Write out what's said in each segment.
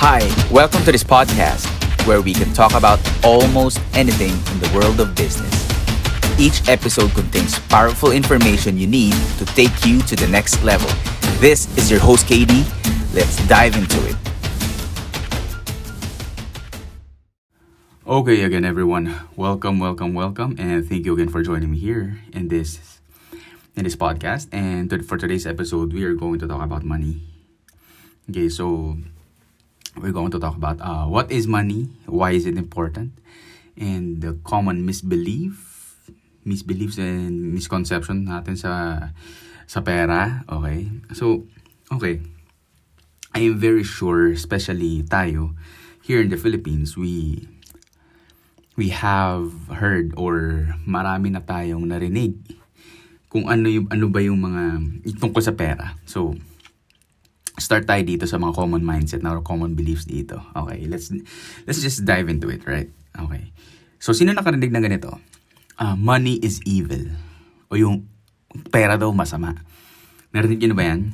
Hi, welcome to this podcast where we can talk about almost anything in the world of business. Each episode contains powerful information you need to take you to the next level. This is your host, KD. Let's dive into it. Okay, again, everyone. Welcome, welcome, welcome, and thank you again for joining me here in this in this podcast. And for today's episode, we are going to talk about money. Okay, so we're going to talk about uh, what is money, why is it important, and the common misbelief, misbeliefs and misconception natin sa sa pera. Okay, so okay, I am very sure, especially tayo here in the Philippines, we we have heard or marami na tayong narinig kung ano yung ano ba yung mga tungkol sa pera. So start tayo dito sa mga common mindset na common beliefs dito. Okay, let's let's just dive into it, right? Okay. So sino nakarinig ng ganito? Uh, money is evil. O yung pera daw masama. Narinig niyo ba yan?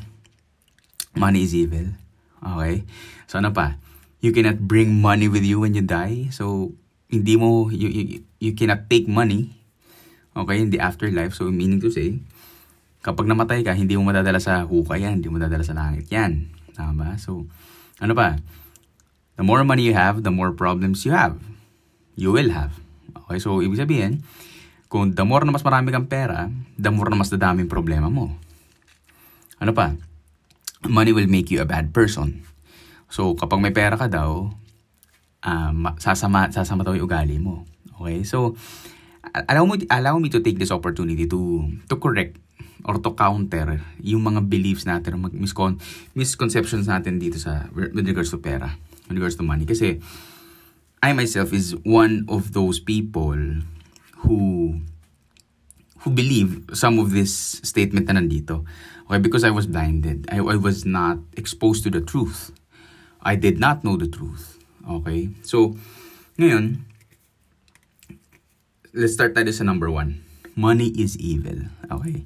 Money is evil. Okay? So ano pa? You cannot bring money with you when you die. So hindi mo, you, you, you cannot take money, okay, in the afterlife. So, meaning to say, kapag namatay ka, hindi mo madadala sa hukay yan, hindi mo madadala sa langit yan. Tama? So, ano pa? The more money you have, the more problems you have. You will have. Okay, so, ibig sabihin, kung the more na mas marami kang pera, the more na mas dadaming problema mo. Ano pa? Money will make you a bad person. So, kapag may pera ka daw, um, sasama, sasama daw yung ugali mo. Okay? So, allow me, allow me to take this opportunity to, to correct or to counter yung mga beliefs natin, or miscon, misconceptions natin dito sa, with regards to pera, with regards to money. Kasi, I myself is one of those people who who believe some of this statement na nandito. Okay, because I was blinded. I, I was not exposed to the truth. I did not know the truth. Okay? So, ngayon, let's start tayo sa number one. Money is evil. Okay?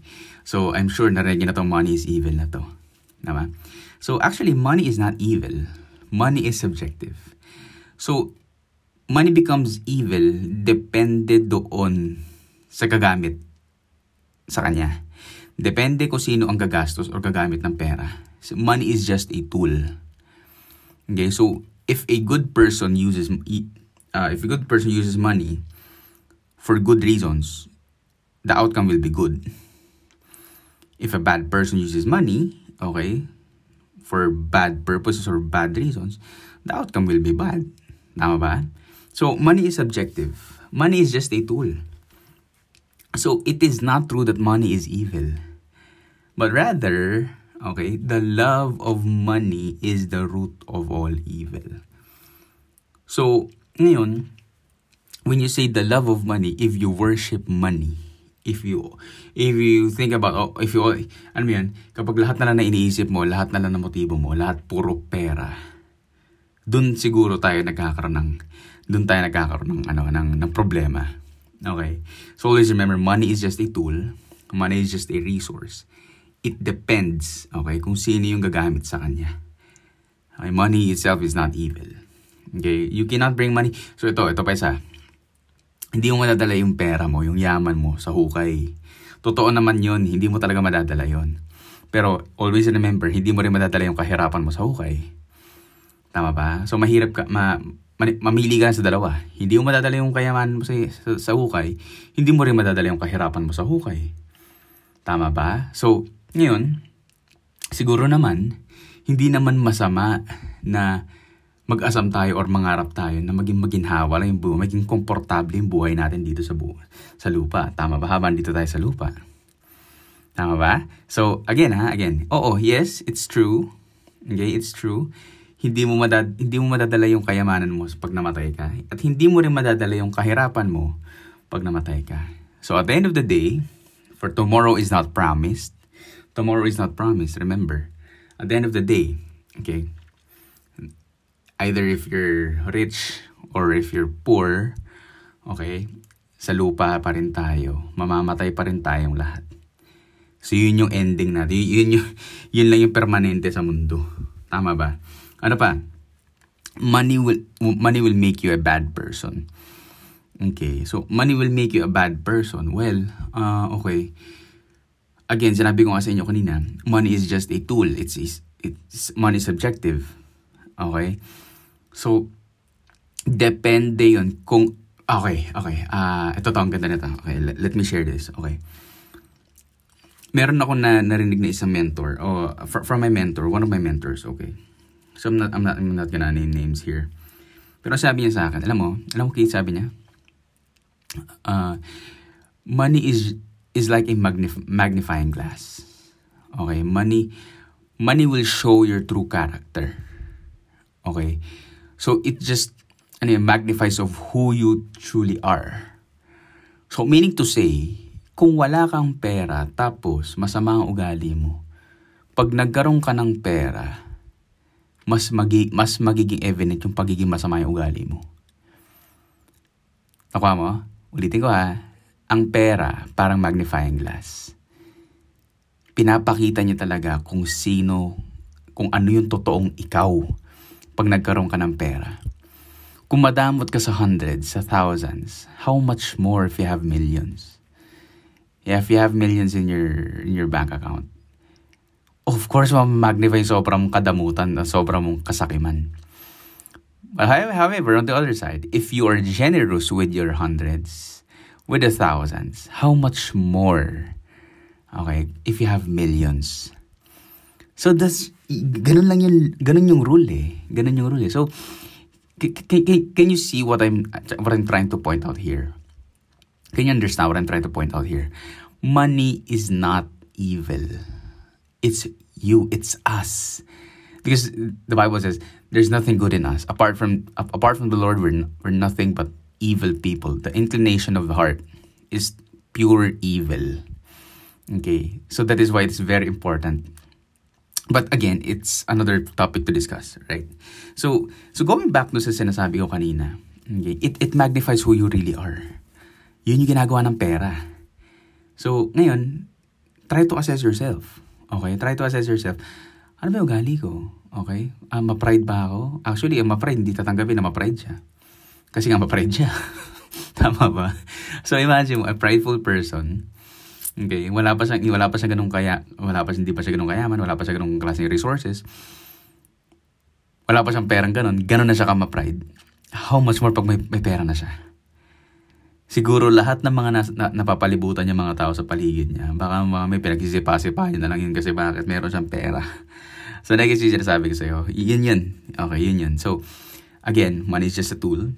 So, I'm sure narinig na to money is evil na to. Diba? So, actually, money is not evil. Money is subjective. So, money becomes evil depende doon sa gagamit sa kanya. Depende kung sino ang gagastos or gagamit ng pera. So, money is just a tool. Okay, so if a good person uses uh, if a good person uses money for good reasons, the outcome will be good. If a bad person uses money, okay, for bad purposes or bad reasons, the outcome will be bad. Tama ba? So, money is subjective. Money is just a tool. So, it is not true that money is evil. But rather, okay, the love of money is the root of all evil. So, ngayon, when you say the love of money, if you worship money, if you if you think about oh, if you ano mo kapag lahat na lang na iniisip mo, lahat na lang na motibo mo, lahat puro pera. Doon siguro tayo nagkakaroon ng doon tayo nagkakaroon ng ano ng ng problema. Okay? So always remember money is just a tool. Money is just a resource. It depends, okay, kung sino yung gagamit sa kanya. Okay, money itself is not evil. Okay, you cannot bring money. So ito, ito pa isa. Hindi mo madadala yung pera mo, yung yaman mo sa hukay. Totoo naman yon hindi mo talaga madadala yon Pero always remember, hindi mo rin madadala yung kahirapan mo sa hukay. Tama ba? So mahirap ka, ma, mamili ka sa dalawa. Hindi mo madadala yung kayamanan mo sa, sa, sa hukay, hindi mo rin madadala yung kahirapan mo sa hukay. Tama ba? So, ngayon, siguro naman, hindi naman masama na mag-asam tayo or mangarap tayo na maging maginhawa lang yung buhay, maging komportable yung buhay natin dito sa buhay, sa lupa. Tama ba? Habang dito tayo sa lupa. Tama ba? So, again ha, again. Oo, yes, it's true. Okay, it's true hindi mo madad hindi mo madadala yung kayamanan mo pag namatay ka at hindi mo rin madadala yung kahirapan mo pag namatay ka. So at the end of the day, for tomorrow is not promised. Tomorrow is not promised, remember. At the end of the day, okay? Either if you're rich or if you're poor, okay? Sa lupa pa rin tayo. Mamamatay pa rin tayong lahat. So yun yung ending natin. Yun, yun, yun lang yung permanente sa mundo. Tama ba? Ano pa? money will money will make you a bad person. Okay, so money will make you a bad person. Well, uh, okay. Again, sinabi ko nga sa inyo kanina, money is just a tool. It's, it's, it's money is subjective. Okay? So, depende yun kung, okay, okay, uh, ito to, ang ganda nito. Okay, let, let me share this. Okay. Meron ako na narinig na isang mentor, oh, from my mentor, one of my mentors, okay. So, I'm not, I'm not, I'm not gonna name names here. Pero sabi niya sa akin, alam mo, alam mo kaya sabi niya? Uh, money is is like a magnif- magnifying glass. Okay, money money will show your true character. Okay? So it just ano yun, magnifies of who you truly are. So meaning to say, kung wala kang pera tapos masama ang ugali mo, pag nagkaroon ka ng pera, mas, magi, mas magiging evident yung pagiging masama yung ugali mo. Nakuha mo? Ulitin ko ha. Ang pera, parang magnifying glass. Pinapakita niya talaga kung sino, kung ano yung totoong ikaw pag nagkaroon ka ng pera. Kung madamot ka sa hundreds, sa thousands, how much more if you have millions? Yeah, if you have millions in your in your bank account, of course, magnify sobrang kadamutan na sobrang mong kasakiman. But however, on the other side, if you are generous with your hundreds, with the thousands, how much more, okay, if you have millions. So, that's, ganun lang yung, ganun yung rule eh. Ganun yung rule eh. So, can, can, can you see what I'm, what I'm trying to point out here? Can you understand what I'm trying to point out here? Money is not evil. It's you, it's us. Because the Bible says there's nothing good in us. Apart from apart from the Lord, we're, we're nothing but evil people. The inclination of the heart is pure evil. Okay, so that is why it's very important. But again, it's another topic to discuss, right? So, so going back to sa sinasabi ko kanina, okay, it, it magnifies who you really are. Yun yung ginagawa ng pera. So, ngayon, try to assess yourself. Okay? Try to assess yourself. Ano ba yung ugali ko? Okay? Uh, ma-pride ba ako? Actually, ang ma-pride, hindi tatanggapin na ma-pride siya. Kasi nga ma-pride siya. Tama ba? So, imagine mo, a prideful person, okay, wala pa siyang, wala pa siya ganung kaya, wala pa, hindi pa siya ganung kayaman, wala pa siya ganung klaseng resources, wala pa siyang perang ganun, ganun na siya ka ma-pride. How much more pag may, may pera na siya? siguro lahat ng mga nas, na, napapalibutan niya mga tao sa paligid niya, baka mga may pinagsisipa-sipa na lang yun kasi bakit meron siyang pera. so, nagiging yung sinasabi ko sa'yo, yun yun. Okay, yun yun. So, again, money is just a tool.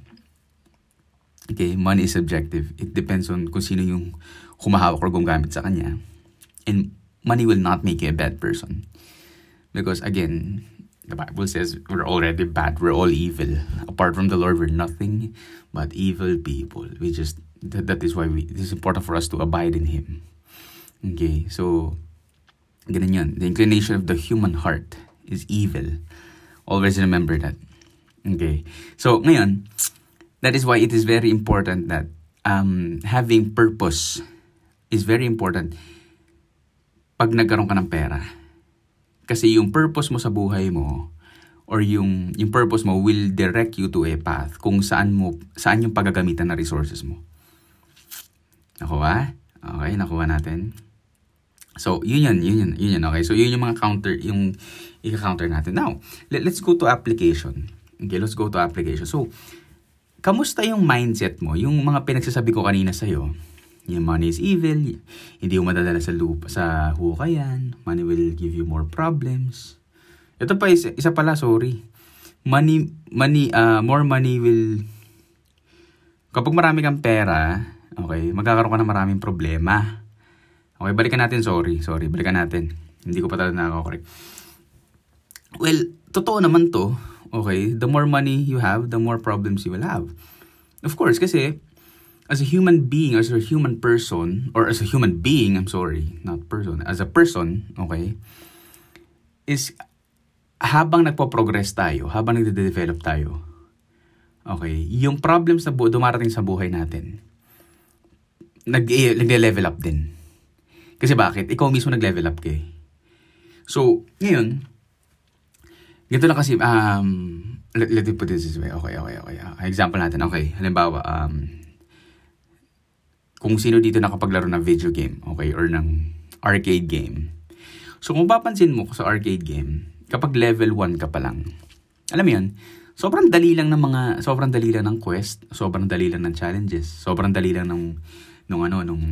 Okay, money is subjective. It depends on kung sino yung humahawak or gumagamit sa kanya. And money will not make you a bad person. Because again, the Bible says we're already bad, we're all evil. Apart from the Lord, we're nothing but evil people. We just that, that is why we it is important for us to abide in Him. Okay, so ganun yun. The inclination of the human heart is evil. Always remember that. Okay, so ngayon, that is why it is very important that um, having purpose is very important pag nagkaroon ka ng pera kasi yung purpose mo sa buhay mo or yung yung purpose mo will direct you to a path kung saan mo saan yung paggagamitan ng resources mo. Nakuha? Okay, nakuha natin. So, yun yun, yun yun, yun yun, okay? So, yun yung mga counter, yung i-counter natin. Now, let, let's go to application. Okay, let's go to application. So, kamusta yung mindset mo? Yung mga pinagsasabi ko kanina sa'yo, yung money is evil, hindi mo madadala sa lupa, sa hukayan, money will give you more problems. Ito pa, isa, isa pala, sorry. Money, money, uh, more money will, kapag marami kang pera, okay, magkakaroon ka ng maraming problema. Okay, balikan natin, sorry, sorry, balikan natin. Hindi ko pa talaga nakaka-correct. Well, totoo naman to, okay, the more money you have, the more problems you will have. Of course, kasi, as a human being, as a human person, or as a human being, I'm sorry, not person, as a person, okay, is habang nagpo-progress tayo, habang nagde-develop tayo, okay, yung problems na bu- dumarating sa buhay natin, nag- nag-level up din. Kasi bakit? Ikaw mismo nag-level up ka eh. So, ngayon, Ganito lang kasi, um, let, let me put this this way. Okay, okay, okay. Uh, example natin. Okay, halimbawa, um, kung sino dito nakapaglaro ng video game, okay, or ng arcade game. So, kung papansin mo sa arcade game, kapag level 1 ka pa lang, alam mo yun, sobrang dali lang ng mga, sobrang dali lang ng quest, sobrang dali lang ng challenges, sobrang dali lang ng, nung ano, nung,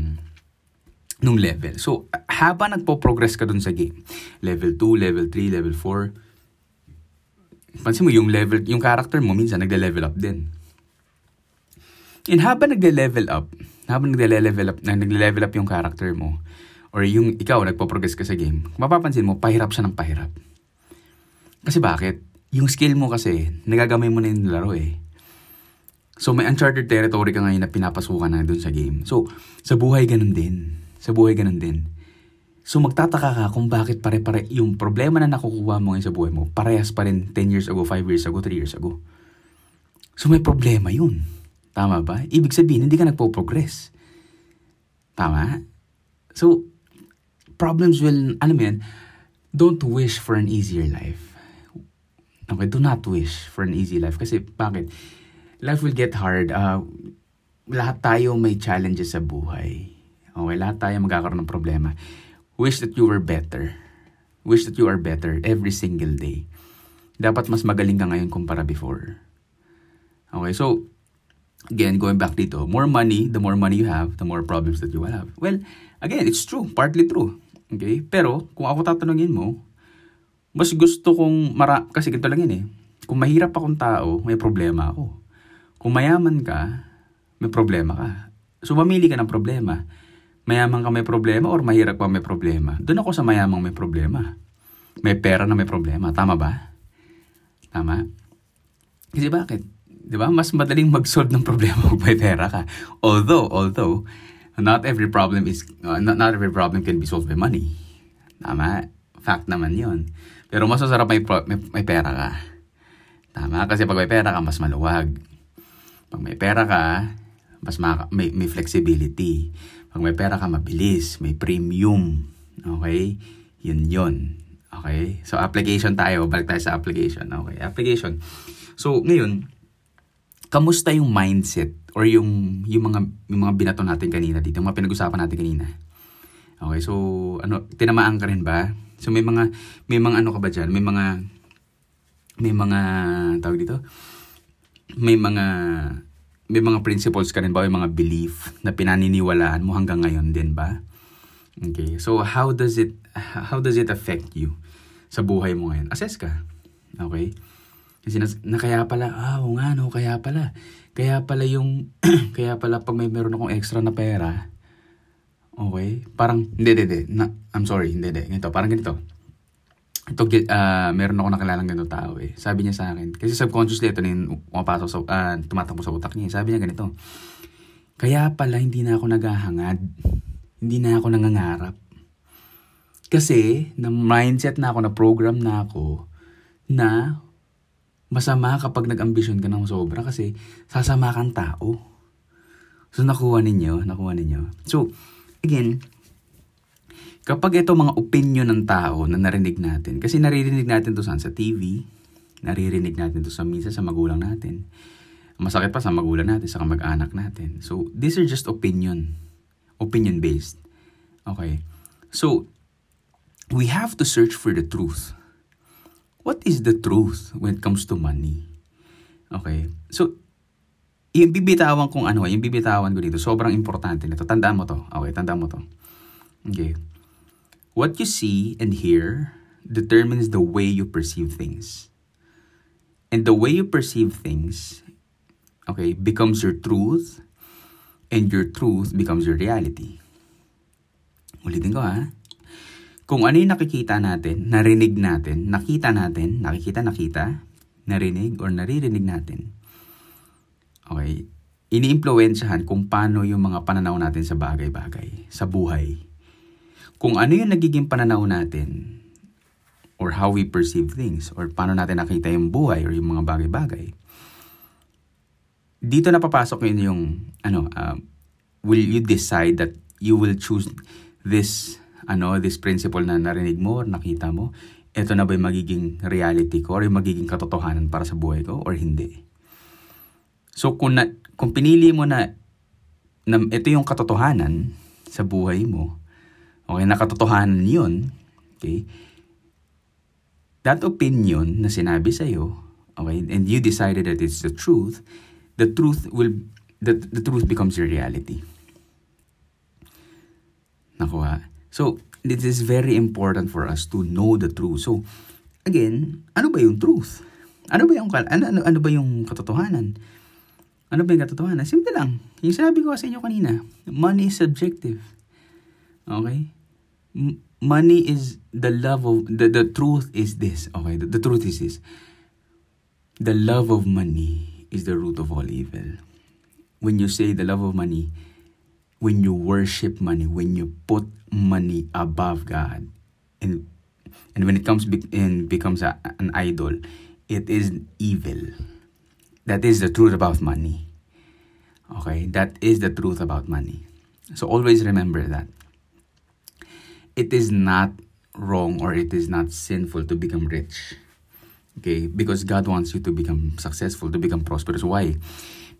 nung level. So, habang nagpo-progress ka dun sa game, level 2, level 3, level 4, pansin mo yung level, yung character mo minsan nagle-level up din. And habang nagle-level up, habang nagle-level up, na nagle-level up yung character mo, or yung ikaw, nagpo-progress ka sa game, mapapansin mo, pahirap siya ng pahirap. Kasi bakit? Yung skill mo kasi, nagagamay mo na yung laro eh. So, may uncharted territory ka ngayon na pinapasukan na dun sa game. So, sa buhay ganun din. Sa buhay ganun din. So, magtataka ka kung bakit pare-pare yung problema na nakukuha mo ngayon sa buhay mo, parehas pa rin 10 years ago, 5 years ago, 3 years ago. So, may problema yun. Tama ba? Ibig sabihin, hindi ka nagpo-progress. Tama? So, problems will, alam mo yan, don't wish for an easier life. Okay, do not wish for an easy life. Kasi, bakit? Life will get hard. Uh, lahat tayo may challenges sa buhay. Okay, lahat tayo magkakaroon ng problema. Wish that you were better. Wish that you are better every single day. Dapat mas magaling ka ngayon kumpara before. Okay, so, again, going back dito, more money, the more money you have, the more problems that you will have. Well, again, it's true. Partly true. Okay? Pero, kung ako tatanungin mo, mas gusto kong, mara kasi ganito lang yun eh. Kung mahirap akong tao, may problema ako. Kung mayaman ka, may problema ka. So, mamili ka ng problema. Mayaman ka may problema or mahirap ka may problema. Doon ako sa mayamang may problema. May pera na may problema. Tama ba? Tama? Kasi bakit? 'Di ba? Mas madaling mag-solve ng problema kung may pera ka. Although, although not every problem is uh, not, not every problem can be solved by money. Tama? Fact naman 'yon. Pero mas masarap may, may, may pera ka. Tama? Kasi pag may pera ka, mas maluwag. Pag may pera ka, mas ma- may, may flexibility. Pag may pera ka, mabilis. May premium. Okay? Yun yun. Okay? So, application tayo. Balik tayo sa application. Okay? Application. So, ngayon, kamusta yung mindset or yung yung mga yung mga binato natin kanina dito, yung mga pinag-usapan natin kanina. Okay, so ano, tinamaan ka rin ba? So may mga may mga ano ka ba diyan? May mga may mga tawag dito? May mga may mga principles ka rin ba, may mga belief na pinaniniwalaan mo hanggang ngayon din ba? Okay. So how does it how does it affect you sa buhay mo ngayon? Assess ka. Okay? Kasi na, kaya pala, ah, oh, nga no, kaya pala. Kaya pala yung, kaya pala pag may meron akong extra na pera, okay, parang, hindi, hindi, na, I'm sorry, hindi, hindi, ganito, parang ganito. Ito, uh, meron ako nakilalang ganito tao eh. Sabi niya sa akin, kasi subconsciously ito na yung umapasok sa, uh, tumatakbo sa utak niya. Sabi niya ganito, kaya pala hindi na ako naghahangad. Hindi na ako nangangarap. Kasi, na mindset na ako, na program na ako, na masama kapag nag-ambisyon ka ng sobra kasi sasama kang tao. So, nakuha ninyo, nakuha ninyo. So, again, kapag ito mga opinion ng tao na narinig natin, kasi naririnig natin to saan? Sa TV, naririnig natin to sa minsan sa magulang natin. Masakit pa sa magulang natin, sa kamag-anak natin. So, these are just opinion. Opinion-based. Okay. So, we have to search for the truth what is the truth when it comes to money? Okay. So, yung bibitawan kong ano, yung bibitawan ko dito, sobrang importante nito. Tandaan mo to. Okay, tandaan mo to. Okay. What you see and hear determines the way you perceive things. And the way you perceive things, okay, becomes your truth, and your truth becomes your reality. Ulitin ko ha. Kung ano yung nakikita natin, narinig natin, nakita natin, nakikita, nakita, narinig, or naririnig natin. Okay. Iniimpluwensyahan kung paano yung mga pananaw natin sa bagay-bagay, sa buhay. Kung ano yung nagiging pananaw natin, or how we perceive things, or paano natin nakita yung buhay, or yung mga bagay-bagay. Dito na papasok yun yung, ano, uh, will you decide that you will choose this ano, this principle na narinig mo or nakita mo, ito na ba yung magiging reality ko or yung magiging katotohanan para sa buhay ko or hindi. So kung, na, kung pinili mo na, na ito yung katotohanan sa buhay mo, okay, na katotohanan yun, okay, that opinion na sinabi sa'yo, okay, and you decided that it's the truth, the truth will, the, the truth becomes your reality. Nakuha. So, it is very important for us to know the truth. So, again, ano ba yung truth? Ano ba yung, ano, ano, ano ba yung katotohanan? Ano ba yung katotohanan? Simple lang. Yung sabi ko sa inyo kanina, money is subjective. Okay? Money is the love of, the, the truth is this. Okay? The, the truth is this. The love of money is the root of all evil. When you say the love of money, when you worship money, when you put money above God, and and when it comes be, and becomes a, an idol, it is evil. That is the truth about money. Okay, that is the truth about money. So always remember that. It is not wrong or it is not sinful to become rich. Okay, because God wants you to become successful, to become prosperous. Why?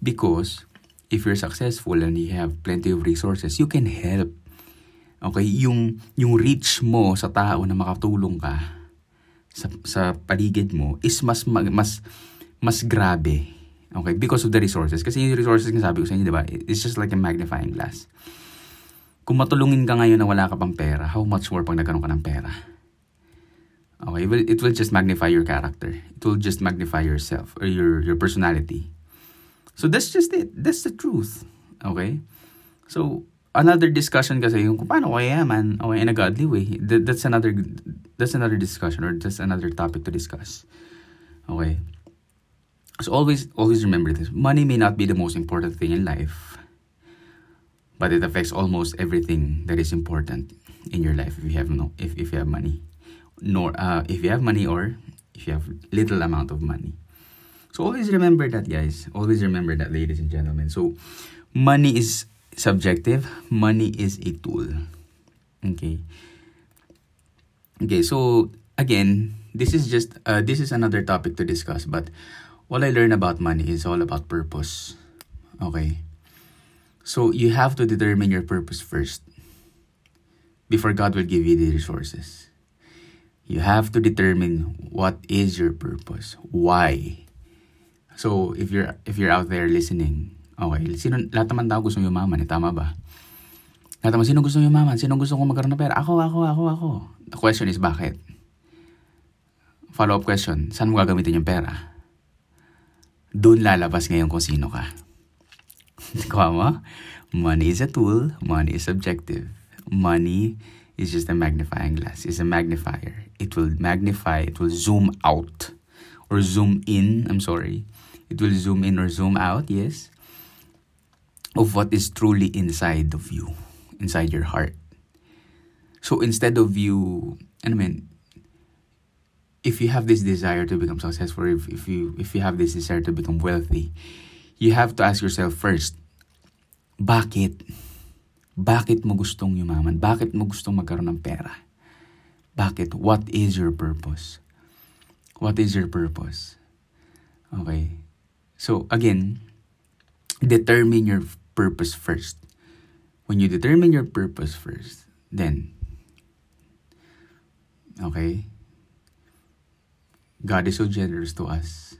Because if you're successful and you have plenty of resources, you can help. Okay, yung yung reach mo sa tao na makatulong ka sa sa paligid mo is mas mas mas grabe. Okay, because of the resources. Kasi yung resources nga sabi ko sa inyo, di ba? It's just like a magnifying glass. Kung matulungin ka ngayon na wala ka pang pera, how much more pag nagkaroon ka ng pera? Okay, well, it will just magnify your character. It will just magnify yourself or your your personality. So that's just it. That's the truth. Okay? So, another discussion kasi yung kung paano kaya yaman okay, in a godly way. That, that's another that's another discussion or that's another topic to discuss. Okay? So always always remember this. Money may not be the most important thing in life, but it affects almost everything that is important in your life if you have no if, if you have money. Nor uh, if you have money or if you have little amount of money. So always remember that, guys. Always remember that, ladies and gentlemen. So money is subjective. Money is a tool. Okay. Okay. So again, this is just uh, this is another topic to discuss. But what I learned about money is all about purpose. Okay. So you have to determine your purpose first before God will give you the resources. You have to determine what is your purpose. Why? So, if you're if you're out there listening, okay, sino lahat naman tao gusto yumaman, eh, tama ba? Lahat naman sino gusto yumaman, sino gusto ko magkaroon ng pera? Ako, ako, ako, ako. The question is bakit? Follow-up question, saan mo gagamitin yung pera? Doon lalabas ngayon kung sino ka. Kuha mo? Money is a tool, money is subjective. Money is just a magnifying glass, is a magnifier. It will magnify, it will zoom out or zoom in, I'm sorry, It will zoom in or zoom out, yes, of what is truly inside of you, inside your heart. So instead of you, I mean, if you have this desire to become successful, if, if you if you have this desire to become wealthy, you have to ask yourself first, bakit? Bakit mo gustong yumaman? Bakit mo gustong magkaroon ng pera? Bakit? What is your purpose? What is your purpose? Okay. So again, determine your purpose first. When you determine your purpose first, then okay, God is so generous to us.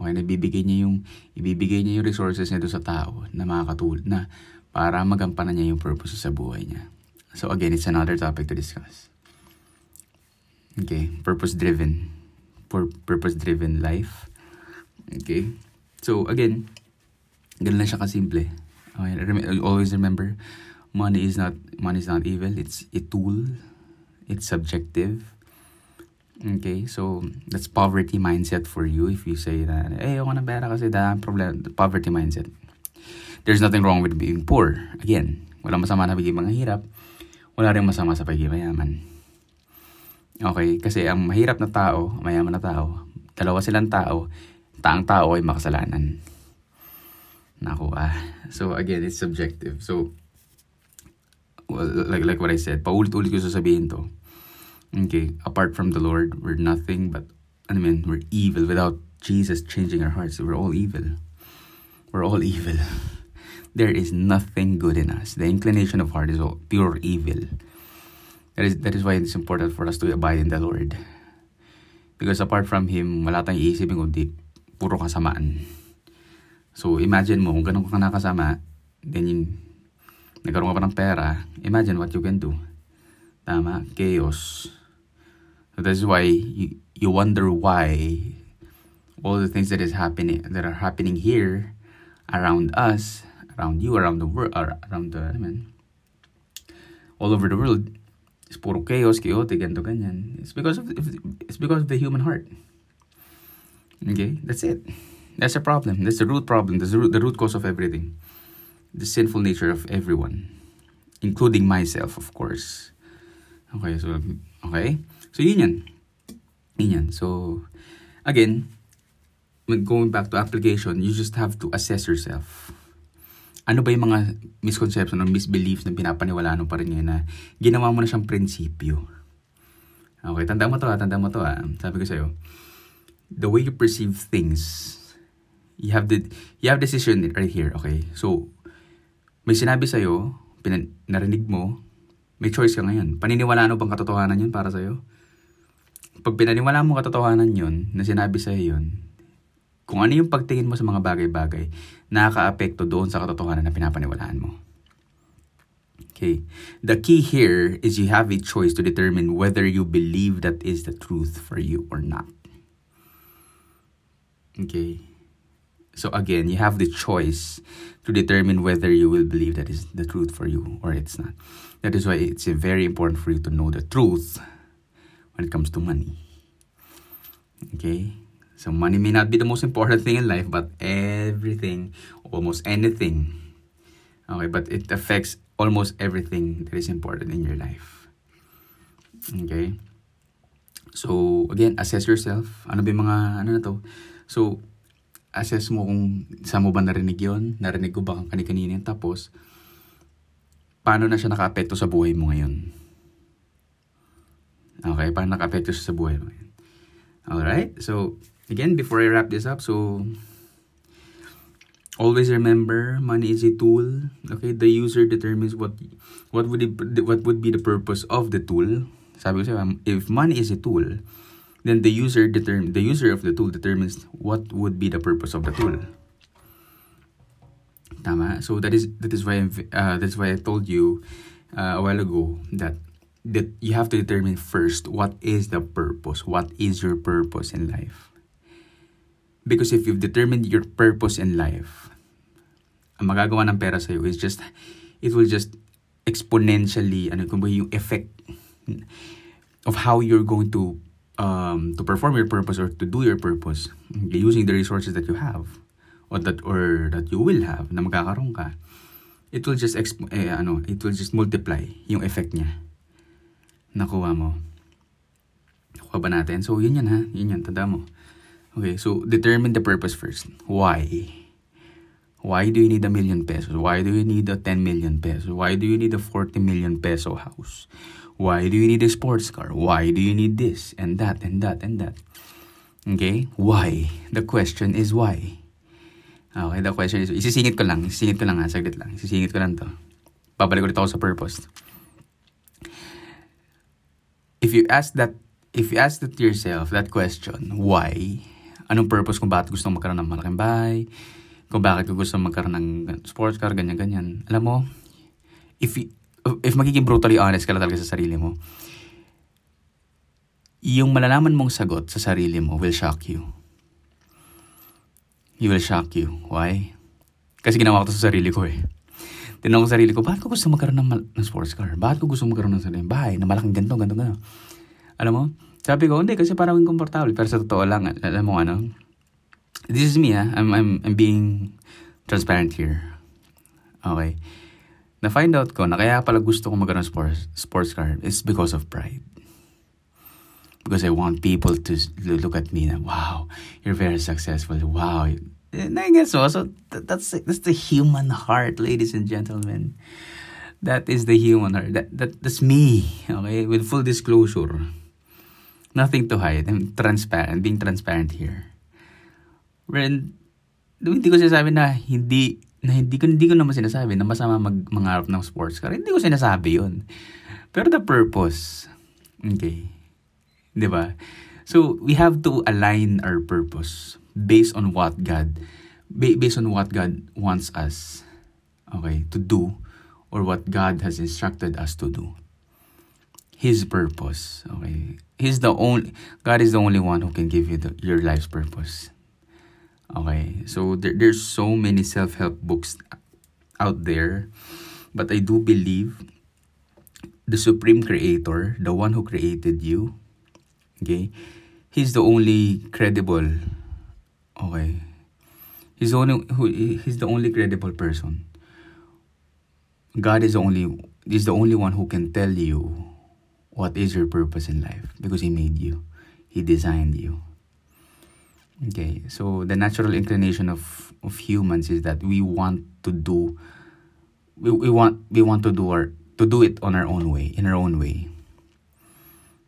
Okay, nabibigay niya yung ibibigay niya yung resources doon sa tao na makakatulong na para magampanan niya yung purpose sa buhay niya. So again, it's another topic to discuss. Okay, purpose driven. For purpose driven life Okay? So, again, ganun lang siya kasimple. Okay? Rem- always remember, money is not money is not evil. It's a tool. It's subjective. Okay, so that's poverty mindset for you if you say that, eh, ako na pera kasi da, problem, poverty mindset. There's nothing wrong with being poor. Again, wala masama na bigay mga hirap. Wala rin masama sa pagiging mayaman. Okay, kasi ang mahirap na tao, mayaman na tao, dalawa silang tao, taang tao ay makasalanan. Naku ah. So again, it's subjective. So, well, like, like what I said, paulit-ulit ko sasabihin to. Okay, apart from the Lord, we're nothing but, I mean, we're evil. Without Jesus changing our hearts, we're all evil. We're all evil. There is nothing good in us. The inclination of heart is all pure evil. That is, that is why it's important for us to abide in the Lord. Because apart from Him, wala tayong iisipin kundi puro kasamaan. So, imagine mo, kung ganun ka nakasama, then yun, nagkaroon ka pa ng pera, imagine what you can do. Tama? Chaos. So that's why you, you wonder why all the things that is happening that are happening here around us, around you, around the world, around the I mean, all over the world is puro chaos, chaotic, ganito ganyan. It's because of it's because of the human heart. Okay, that's it. That's the problem. That's the root problem. That's the root, the root cause of everything. The sinful nature of everyone, including myself, of course. Okay, so okay. So, yun yan. Yun yan. So, again, when going back to application, you just have to assess yourself. Ano ba yung mga misconception or misbeliefs na pinapaniwalaan mo pa rin ngayon na ginawa mo na siyang prinsipyo? Okay, tanda mo to ha, tanda mo to ha. Sabi ko sa'yo, the way you perceive things, you have the, you have decision right here, okay? So, may sinabi sa'yo, pinan, narinig mo, may choice ka ngayon. Paniniwalaan mo bang katotohanan yun para sa'yo? pag pinaniwala mo katotohanan yun, na sinabi sa yun, kung ano yung pagtingin mo sa mga bagay-bagay, nakaka-apekto doon sa katotohanan na pinapaniwalaan mo. Okay. The key here is you have a choice to determine whether you believe that is the truth for you or not. Okay. So again, you have the choice to determine whether you will believe that is the truth for you or it's not. That is why it's very important for you to know the truth when it comes to money. Okay? So money may not be the most important thing in life, but everything, almost anything, okay, but it affects almost everything that is important in your life. Okay? So, again, assess yourself. Ano ba mga, ano na to? So, assess mo kung saan mo ba narinig yon Narinig ko ba kani-kanina Tapos, paano na siya naka-apekto sa buhay mo ngayon? Okay, paano naka-apekto siya sa buhay mo. Alright, so again, before I wrap this up, so always remember money is a tool okay the user determines what what would it, what would be the purpose of the tool sabi ko siya if money is a tool then the user determine the user of the tool determines what would be the purpose of the tool tama so that is that is why uh, that's why I told you uh, a while ago that that you have to determine first what is the purpose, what is your purpose in life. Because if you've determined your purpose in life, ang magagawa ng pera sa'yo is just, it will just exponentially, ano kung yung effect of how you're going to um, to perform your purpose or to do your purpose using the resources that you have or that or that you will have na magkakaroon ka it will just exp- eh, ano it will just multiply yung effect niya nakuha mo. Nakuha ba natin? So, yun yan ha. Yun yan. Tanda mo. Okay, so determine the purpose first. Why? Why do you need a million pesos? Why do you need a 10 million pesos? Why do you need a 40 million peso house? Why do you need a sports car? Why do you need this and that and that and that? Okay? Why? The question is why. Okay, the question is, isisingit ko lang, isisingit ko lang ha, saglit lang. Isisingit ko lang to. Babalik ulit ako sa purpose if you ask that if you ask that to yourself that question, why? Anong purpose kung bakit gusto magkaroon ng malaking bahay? Kung bakit gusto magkaroon ng sports car, ganyan-ganyan. Alam mo, if if magiging brutally honest ka lang talaga sa sarili mo, yung malalaman mong sagot sa sarili mo will shock you. He will shock you. Why? Kasi ginawa ko to sa sarili ko eh. Tinanong ko sa sarili ko, bakit ko gusto magkaroon ng, mal- ng sports car? Bakit ko gusto magkaroon ng sarili bahay na malaking ganito, ganito, ganito? Alam mo? Sabi ko, hindi, kasi parang komportable. Pero sa totoo lang, alam mo ano, this is me, ah. I'm, I'm, I'm being transparent here. Okay. Na-find out ko na kaya pala gusto ko magkaroon sports, sports car is because of pride. Because I want people to look at me na, wow, you're very successful. Wow, And I guess so. So that's that's the human heart, ladies and gentlemen. That is the human heart. That, that that's me. Okay, with full disclosure. Nothing to hide. I'm transparent. Being transparent here. When, hindi ko sinasabi na hindi na hindi ko hindi ko naman sinasabi na masama mag mangarap ng sports car. Hindi ko sinasabi 'yon. Pero the purpose. Okay. 'Di ba? So we have to align our purpose based on what God based on what God wants us okay to do or what God has instructed us to do. His purpose, okay? He's the only God is the only one who can give you the, your life's purpose. Okay, so there, there's so many self-help books out there, but I do believe the supreme creator, the one who created you, okay, he's the only credible, okay, he's the only who he's the only credible person. God is the only is the only one who can tell you what is your purpose in life because he made you, he designed you. Okay, so the natural inclination of, of humans is that we want to do we, we want we want to do our to do it on our own way, in our own way.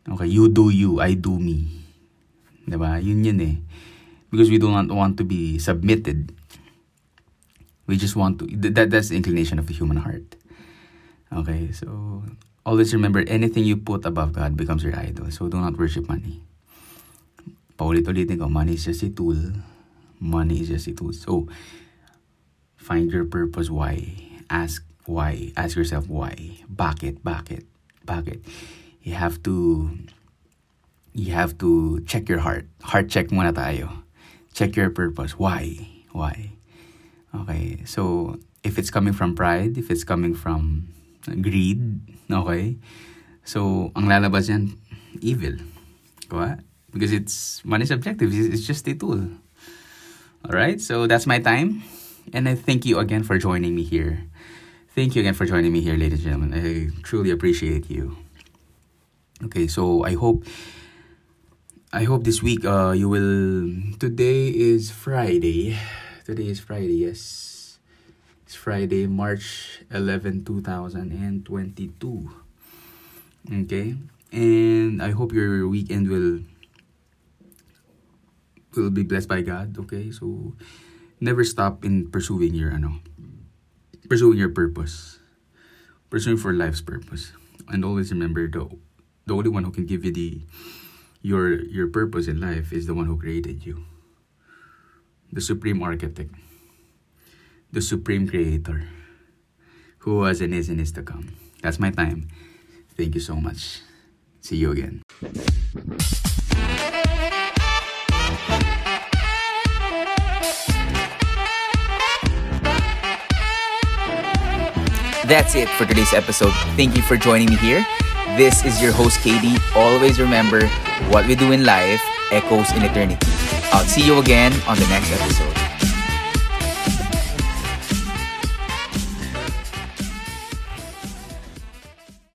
Okay, you do you, I do me. ba? Yun yun eh. Because we do not want to be submitted. We just want to that that's the inclination of the human heart. Okay, so always remember anything you put above God becomes your idol. So do not worship money paulit-ulitin ko, money is just a tool. Money is just a tool. So, find your purpose why. Ask why. Ask yourself why. Bakit? Bakit? Bakit? You have to you have to check your heart. Heart check muna tayo. Check your purpose. Why? Why? Okay. So, if it's coming from pride, if it's coming from greed, okay? So, ang lalabas yan, evil. Diba? Because it's money subjective. It's just a tool. All right, so that's my time, and I thank you again for joining me here. Thank you again for joining me here, ladies and gentlemen. I truly appreciate you. Okay, so I hope I hope this week uh you will today is Friday. Today is Friday, yes. It's Friday, March 11, 2022. Okay? And I hope your weekend will will be blessed by God, okay? So never stop in pursuing your ano, pursuing your purpose. Pursuing for life's purpose. And always remember the the only one who can give you the your your purpose in life is the one who created you. The supreme architect. The supreme creator. Who was and is and is to come. That's my time. Thank you so much. See you again. That's it for today's episode. Thank you for joining me here. This is your host, Katie. Always remember what we do in life echoes in eternity. I'll see you again on the next episode.